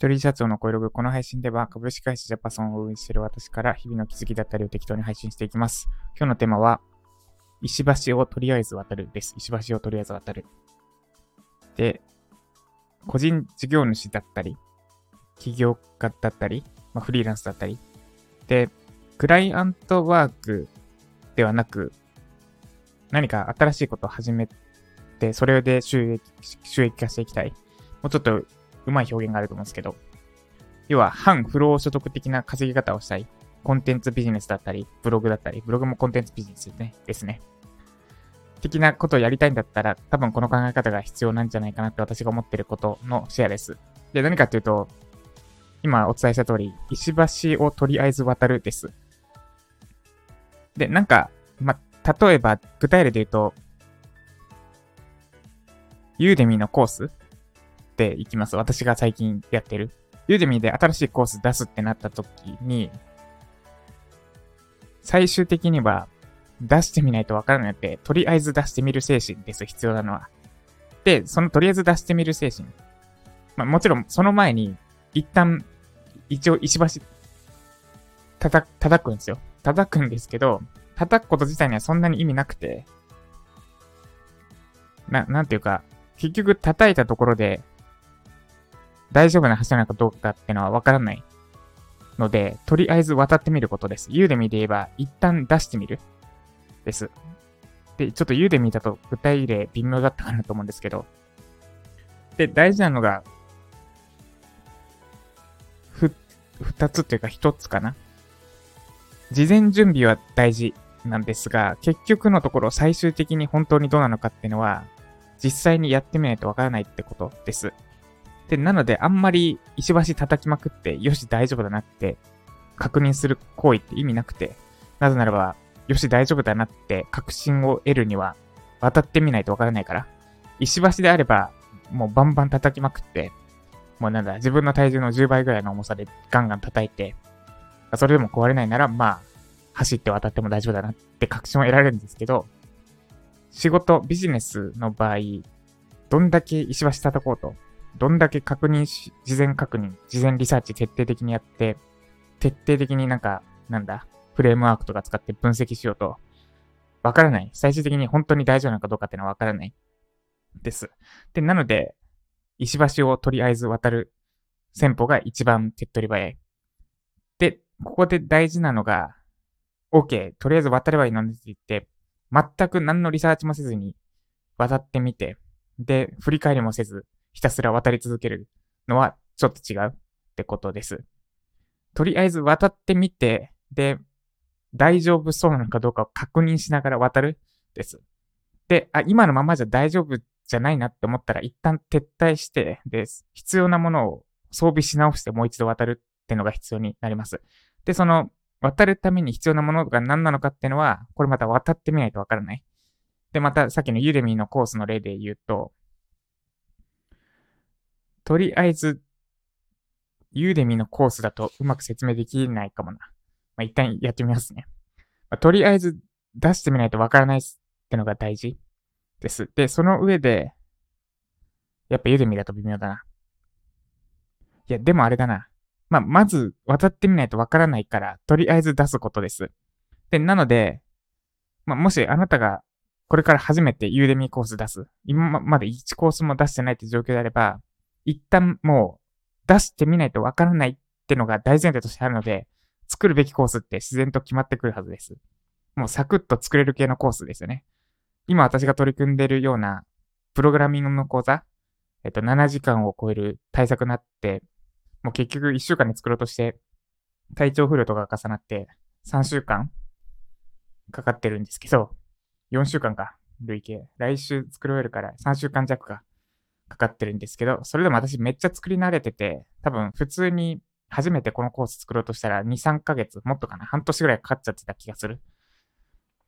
一人社長の声ログ、この配信では株式会社ジャパソンを運営している私から日々の気づきだったりを適当に配信していきます。今日のテーマは、石橋をとりあえず渡るです。石橋をとりあえず渡る。で、個人事業主だったり、起業家だったり、まあ、フリーランスだったり、で、クライアントワークではなく、何か新しいことを始めて、それで収益、収益化していきたい。もうちょっとうまい表現があると思うんですけど、要は反不労所得的な稼ぎ方をしたい。コンテンツビジネスだったり、ブログだったり、ブログもコンテンツビジネスですね。ですね。的なことをやりたいんだったら、多分この考え方が必要なんじゃないかなって私が思ってることのシェアです。で、何かっていうと、今お伝えした通り、石橋をとりあえず渡るです。で、なんか、ま、例えば、具体例で言うと、ユーデミのコースていきます。私が最近やってる。ユーデミーで新しいコース出すってなった時に、最終的には出してみないとわからないので、とりあえず出してみる精神です、必要なのは。で、そのとりあえず出してみる精神。まあもちろんその前に、一旦、一応石橋、叩、叩くんですよ。叩くんですけど、叩くこと自体にはそんなに意味なくて、な、なんていうか、結局叩いたところで、大丈夫な橋なのかどうかっていうのはわからないので、とりあえず渡ってみることです。ユーデミで言えば、一旦出してみる。です。で、ちょっとユーデミだと具体例微妙だったかなと思うんですけど。で、大事なのが、ふ、二つというか一つかな。事前準備は大事なんですが、結局のところ最終的に本当にどうなのかっていうのは、実際にやってみないとわからないってことです。で、なので、あんまり石橋叩きまくって、よし、大丈夫だなって確認する行為って意味なくて、なぜならば、よし、大丈夫だなって確信を得るには、渡ってみないとわからないから。石橋であれば、もうバンバン叩きまくって、もうなんだ、自分の体重の10倍ぐらいの重さでガンガン叩いて、それでも壊れないなら、まあ、走って渡っても大丈夫だなって確信を得られるんですけど、仕事、ビジネスの場合、どんだけ石橋叩こうと、どんだけ確認し、事前確認、事前リサーチ徹底的にやって、徹底的になんか、なんだ、フレームワークとか使って分析しようと、わからない。最終的に本当に大丈夫なのかどうかっていうのはわからない。です。で、なので、石橋をとりあえず渡る戦法が一番手っ取り早い。で、ここで大事なのが、OK、とりあえず渡ればいいのにって言って、全く何のリサーチもせずに渡ってみて、で、振り返りもせず、ひたすら渡り続けるのはちょっと違うってことです。とりあえず渡ってみて、で、大丈夫そうなのかどうかを確認しながら渡るです。で、あ、今のままじゃ大丈夫じゃないなって思ったら一旦撤退して、で、必要なものを装備し直してもう一度渡るってのが必要になります。で、その、渡るために必要なものが何なのかっていうのは、これまた渡ってみないとわからない。で、またさっきのユーデミーのコースの例で言うと、とりあえず、ユーデミのコースだとうまく説明できないかもな。まあ、一旦やってみますね。まあ、とりあえず出してみないとわからないってのが大事です。で、その上で、やっぱユーデミだと微妙だな。いや、でもあれだな。まあ、まず渡ってみないとわからないから、とりあえず出すことです。で、なので、まあ、もしあなたがこれから初めてユーデミーコース出す。今まで1コースも出してないって状況であれば、一旦もう出してみないとわからないってのが大前提としてあるので、作るべきコースって自然と決まってくるはずです。もうサクッと作れる系のコースですよね。今私が取り組んでいるようなプログラミングの講座、えっと、7時間を超える対策になって、もう結局1週間で作ろうとして、体調不良とかが重なって、3週間かかってるんですけど、4週間か、累計。来週作れるから3週間弱か。かかってるんですけど、それでも私めっちゃ作り慣れてて、多分普通に初めてこのコース作ろうとしたら2、3ヶ月、もっとかな、半年ぐらいかかっちゃってた気がする。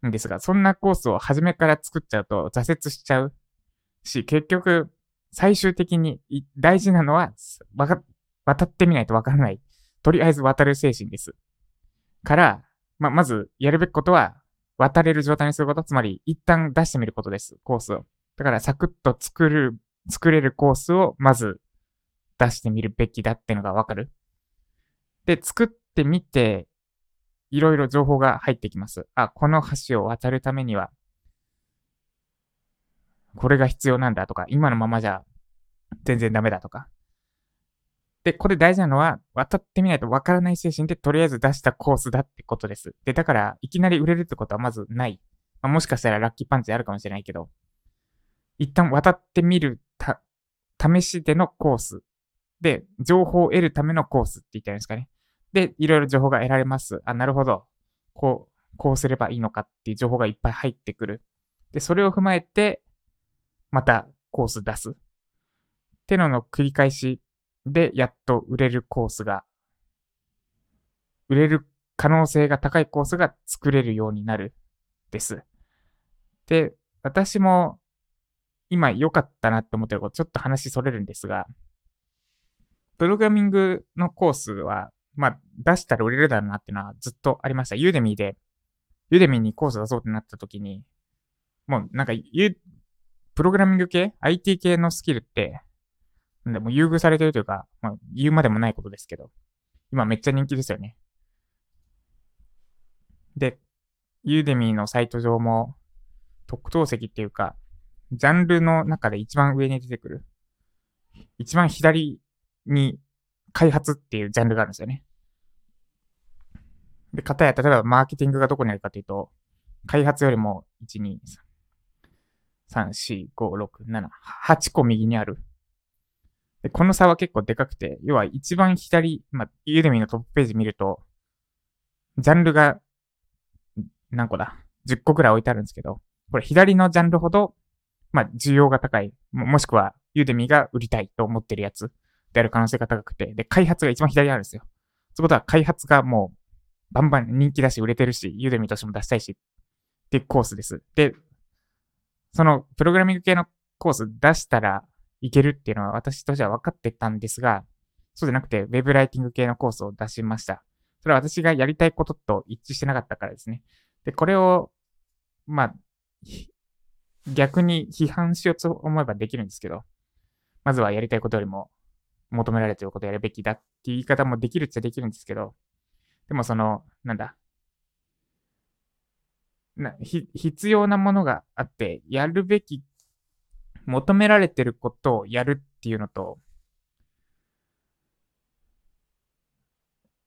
んですが、そんなコースを初めから作っちゃうと挫折しちゃうし、結局、最終的に大事なのは、渡ってみないとわからない。とりあえず渡る精神です。から、ま、まずやるべきことは、渡れる状態にすること、つまり一旦出してみることです、コースを。だからサクッと作る作れるコースをまず出してみるべきだってのがわかる？で、作ってみて、いろいろ情報が入ってきます。あ、この橋を渡るためには、これが必要なんだとか、今のままじゃ全然ダメだとか。で、これ大事なのは、渡ってみないとわからない精神でとりあえず出したコースだってことです。で、だから、いきなり売れるってことはまずない。まあ、もしかしたらラッキーパンチあるかもしれないけど、一旦渡ってみる、試しでのコース。で、情報を得るためのコースって言ったいんですかね。で、いろいろ情報が得られます。あ、なるほど。こう、こうすればいいのかっていう情報がいっぱい入ってくる。で、それを踏まえて、またコース出す。ってのの繰り返しで、やっと売れるコースが、売れる可能性が高いコースが作れるようになる、です。で、私も今良かったなって思ってること、ちょっと話それるんですが、プログラミングのコースは、まあ、出したら売れるだろうなっていうのはずっとありました。ユーデミーで、ユーデミーにコース出そうってなった時に、もうなんか、プログラミング系 ?IT 系のスキルって、でも優遇されてるというか、まあ、言うまでもないことですけど、今めっちゃ人気ですよね。で、ユーデミーのサイト上も、特等席っていうか、ジャンルの中で一番上に出てくる。一番左に開発っていうジャンルがあるんですよね。で、かたや、例えばマーケティングがどこにあるかというと、開発よりも、1、2、3、4、5、6、7、8個右にある。で、この差は結構でかくて、要は一番左、まあ、ユーデミのトップページ見ると、ジャンルが、何個だ ?10 個くらい置いてあるんですけど、これ左のジャンルほど、まあ、需要が高い。もしくは、ユーデミが売りたいと思ってるやつである可能性が高くて、で、開発が一番左にあるんですよ。そういうことは、開発がもう、バンバン人気だし、売れてるし、ユーデミとしても出したいし、っていうコースです。で、その、プログラミング系のコース出したら、いけるっていうのは私としては分かってたんですが、そうじゃなくて、ウェブライティング系のコースを出しました。それは私がやりたいことと一致してなかったからですね。で、これを、まあ、逆に批判しようと思えばできるんですけど、まずはやりたいことよりも求められていることをやるべきだって言い方もできるっちゃできるんですけど、でもその、なんだ、な必要なものがあって、やるべき求められてることをやるっていうのと、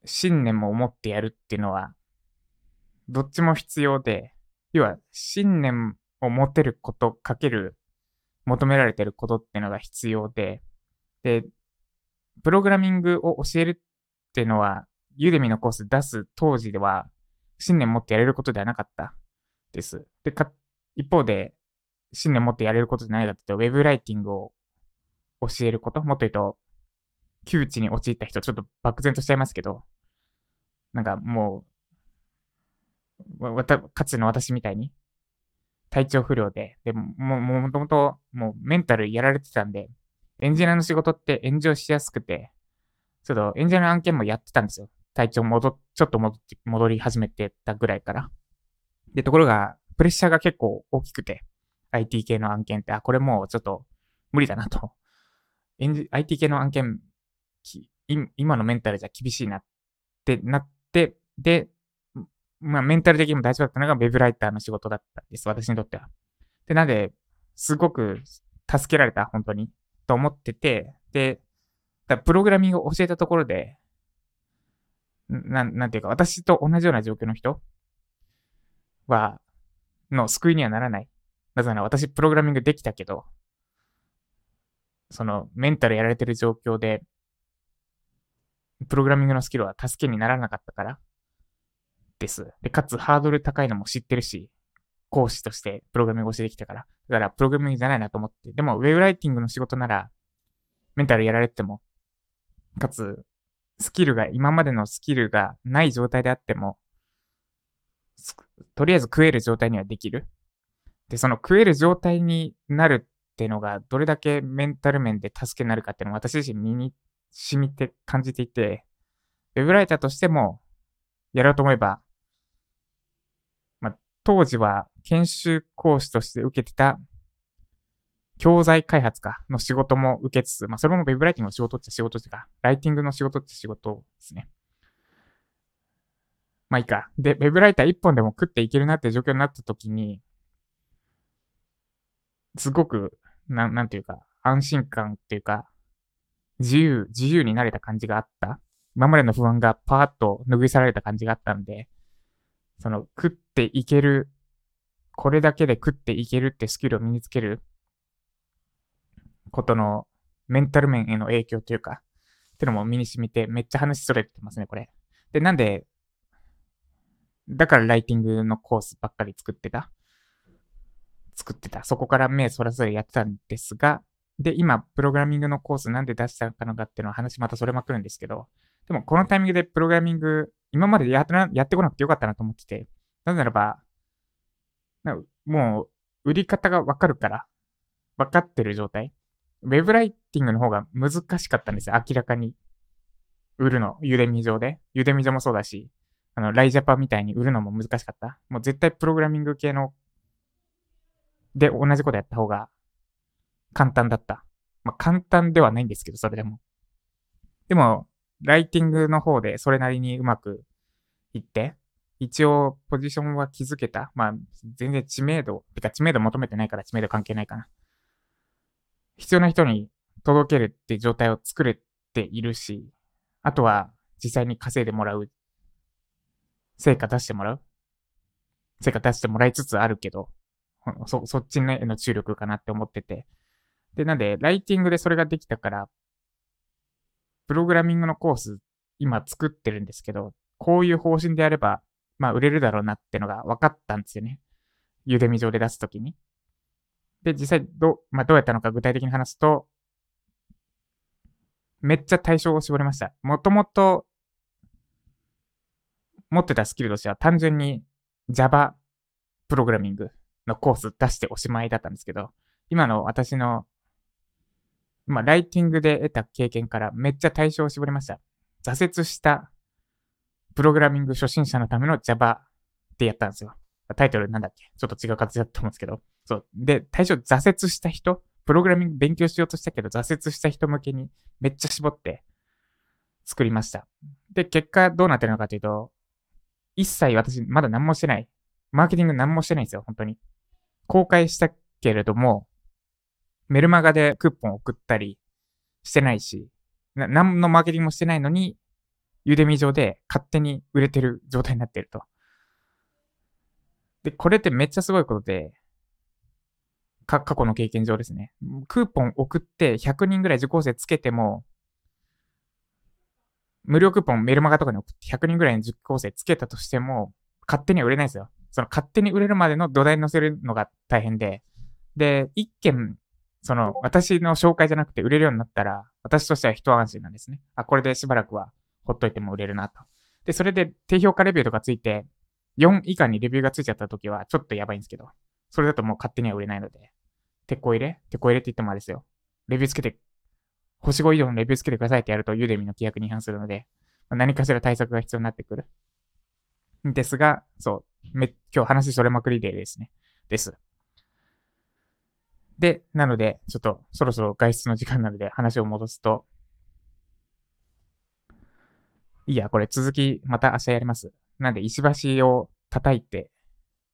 信念も持ってやるっていうのは、どっちも必要で、要は信念を持てることかける求められてることっていうのが必要で、で、プログラミングを教えるっていうのは、ユーデミのコース出す当時では、信念持ってやれることではなかった。です。で、か、一方で、信念持ってやれることじゃないかって、ウェブライティングを教えること、もっと言うと、窮地に陥った人、ちょっと漠然としちゃいますけど、なんかもう、わた、かつの私みたいに、体調不良で、でも、も、もともと、もうメンタルやられてたんで、エンジニアの仕事って炎上しやすくて、ちょっとエンジニアの案件もやってたんですよ。体調戻、ちょっと戻って、戻り始めてたぐらいから。で、ところが、プレッシャーが結構大きくて、IT 系の案件って、あ、これもうちょっと無理だなと。IT 系の案件、今のメンタルじゃ厳しいなってなって、で、まあメンタル的にも大丈夫だったのが Web ライターの仕事だったんです。私にとっては。で、なんで、すごく助けられた、本当に。と思ってて、で、だプログラミングを教えたところで、なんなんていうか、私と同じような状況の人は、の救いにはならない。なぜなら私プログラミングできたけど、そのメンタルやられてる状況で、プログラミングのスキルは助けにならなかったからです。で、かつハードル高いのも知ってるし、講師としてプログラミング教えてきたから。だからプログラミングじゃないなと思って。でも、ウェブライティングの仕事なら、メンタルやられても、かつ、スキルが、今までのスキルがない状態であっても、とりあえず食える状態にはできる。で、その食える状態になるってのが、どれだけメンタル面で助けになるかっていうのを私自身身に染みて感じていて、ウェブライターとしても、やろうと思えば、当時は研修講師として受けてた教材開発かの仕事も受けつつ、まあそれも web ライティングの仕事っちゃ仕事っちゃか、ライティングの仕事っちゃ仕事ですね。まあいいか。で、web ライター一本でも食っていけるなって状況になった時に、すごく、なん、なんていうか、安心感っていうか、自由、自由になれた感じがあった。今までの不安がパーッと拭い去られた感じがあったんで、その食っていける、これだけで食っていけるってスキルを身につけることのメンタル面への影響というか、ってのも身に染みてめっちゃ話それてますね、これ。で、なんで、だからライティングのコースばっかり作ってた。作ってた。そこから目そらそらやってたんですが、で、今、プログラミングのコースなんで出したのかっていうのは話またそれまくるんですけど、でもこのタイミングでプログラミング、今までややってこなくてよかったなと思ってて、なぜならば、もう、売り方がわかるから、わかってる状態。ウェブライティングの方が難しかったんですよ、明らかに。売るの、ユデミ上で。ユデミ上もそうだし、あの、ライジャパみたいに売るのも難しかった。もう絶対プログラミング系の、で同じことやった方が簡単だった。まあ、簡単ではないんですけど、それでも。でも、ライティングの方でそれなりにうまくいって、一応ポジションは築けた。まあ、全然知名度、てか知名度求めてないから知名度関係ないかな。必要な人に届けるって状態を作れているし、あとは実際に稼いでもらう。成果出してもらう。成果出してもらいつつあるけど、そ、そっちへの注力かなって思ってて。で、なんで、ライティングでそれができたから、プログラミングのコース、今作ってるんですけど、こういう方針であれば、まあ売れるだろうなってのが分かったんですよね。ゆでみ上で出すときに。で、実際ど、まあどうやったのか具体的に話すと、めっちゃ対象を絞りました。もともと持ってたスキルとしては単純に Java プログラミングのコース出しておしまいだったんですけど、今の私のまあ、ライティングで得た経験からめっちゃ対象を絞りました。挫折したプログラミング初心者のための Java ってやったんですよ。タイトルなんだっけ？ちょっと違う形だと思うんですけど。そう。で、対象挫折した人、プログラミング勉強しようとしたけど挫折した人向けにめっちゃ絞って作りました。で、結果どうなってるのかというと、一切私まだ何もしてない。マーケティング何もしてないんですよ、本当に。公開したけれども、メルマガでクーポン送ったりしてないし、な何のマーケティングもしてないのに、ユデミ上で勝手に売れてる状態になってると。で、これってめっちゃすごいことで、か、過去の経験上ですね。クーポン送って100人ぐらい受講生つけても、無料クーポンメルマガとかに送って100人ぐらいの受講生つけたとしても、勝手には売れないですよ。その勝手に売れるまでの土台に乗せるのが大変で、で、一件その、私の紹介じゃなくて売れるようになったら、私としては一安心なんですね。あ、これでしばらくはほっといても売れるなと。で、それで低評価レビューとかついて、4以下にレビューがついちゃった時はちょっとやばいんですけど、それだともう勝手には売れないので、鉄こ入れ？鉄こ入れって言ってもあれですよ。レビューつけて、星5以上のレビューつけてくださいってやるとユーデミの規約に違反するので、何かしら対策が必要になってくる。ですが、そう、め、今日話それまくりでですね。です。で、なので、ちょっとそろそろ外出の時間なので話を戻すと、いいや、これ続きまた明日やります。なんで石橋を叩いて、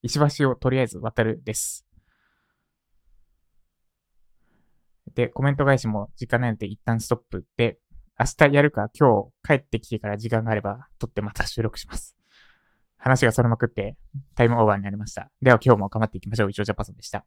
石橋をとりあえず渡るです。で、コメント返しも時間ないので一旦ストップで、明日やるか今日帰ってきてから時間があれば撮ってまた収録します。話がそれまくってタイムオーバーになりました。では今日も頑張っていきましょう。以上ジャパソンでした。